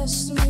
bless me.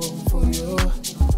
for you.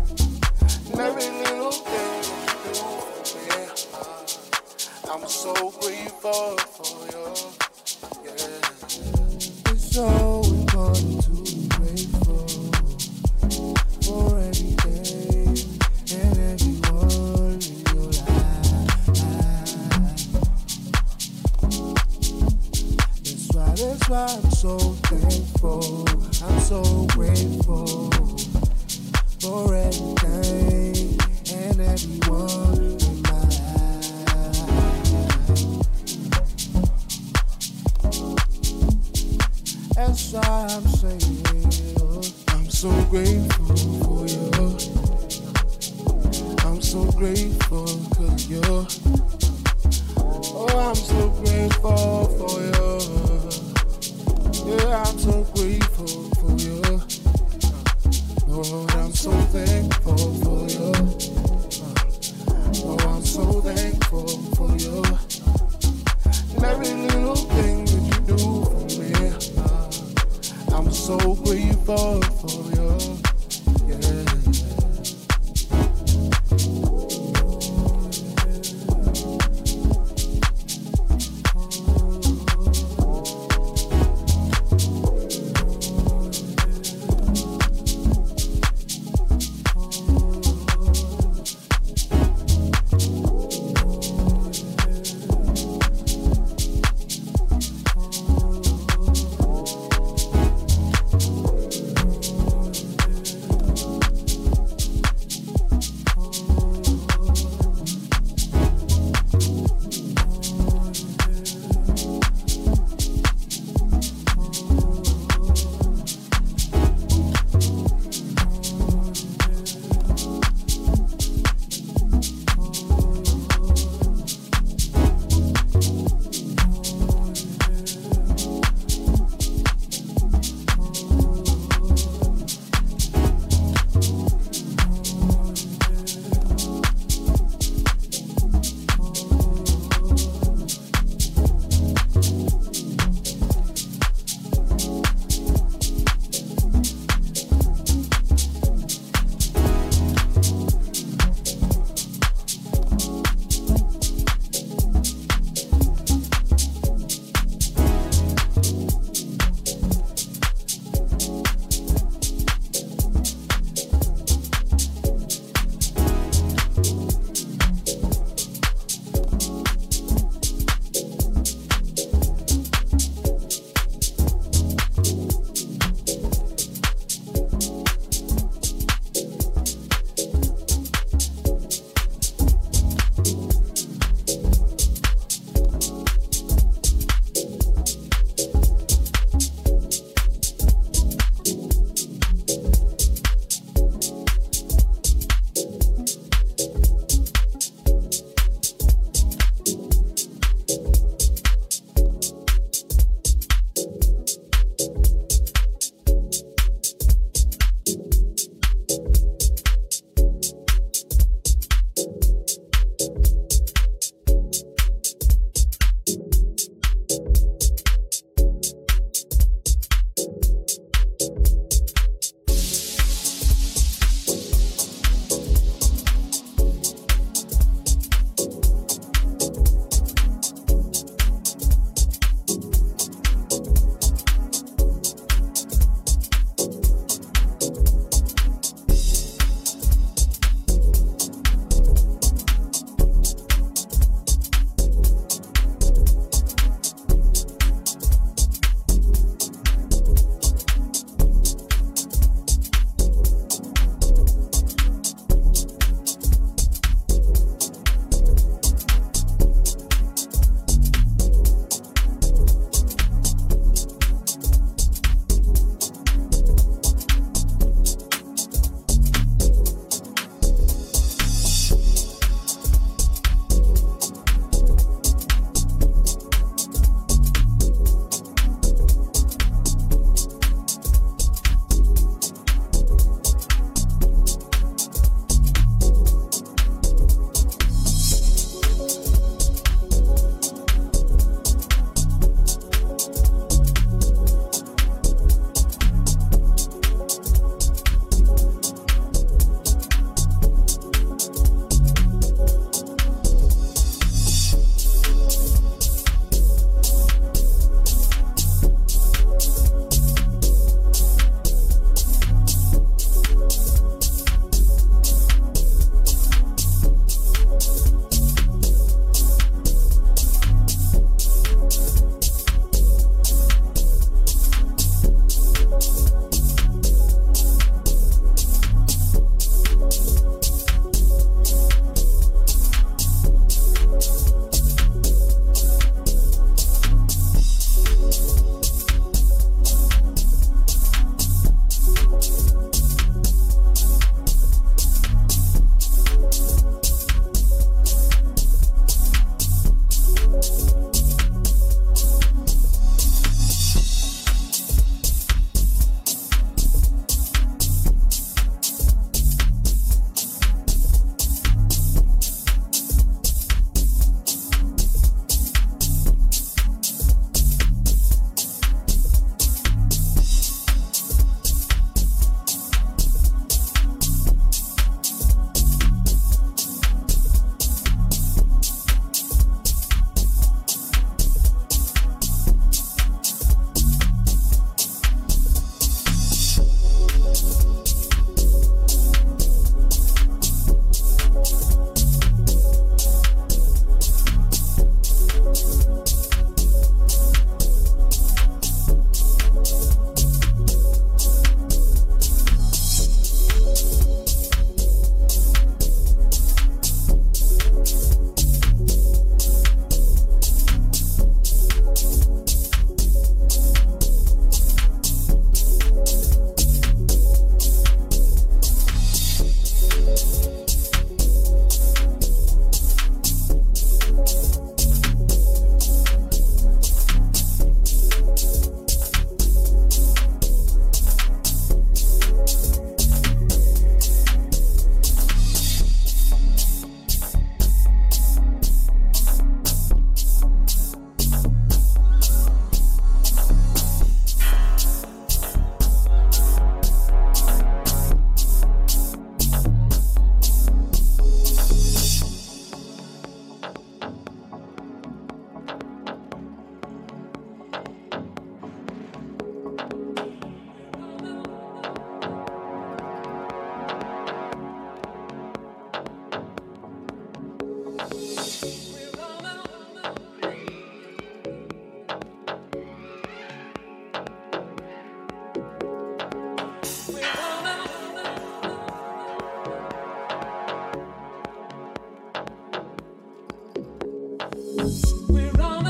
We're on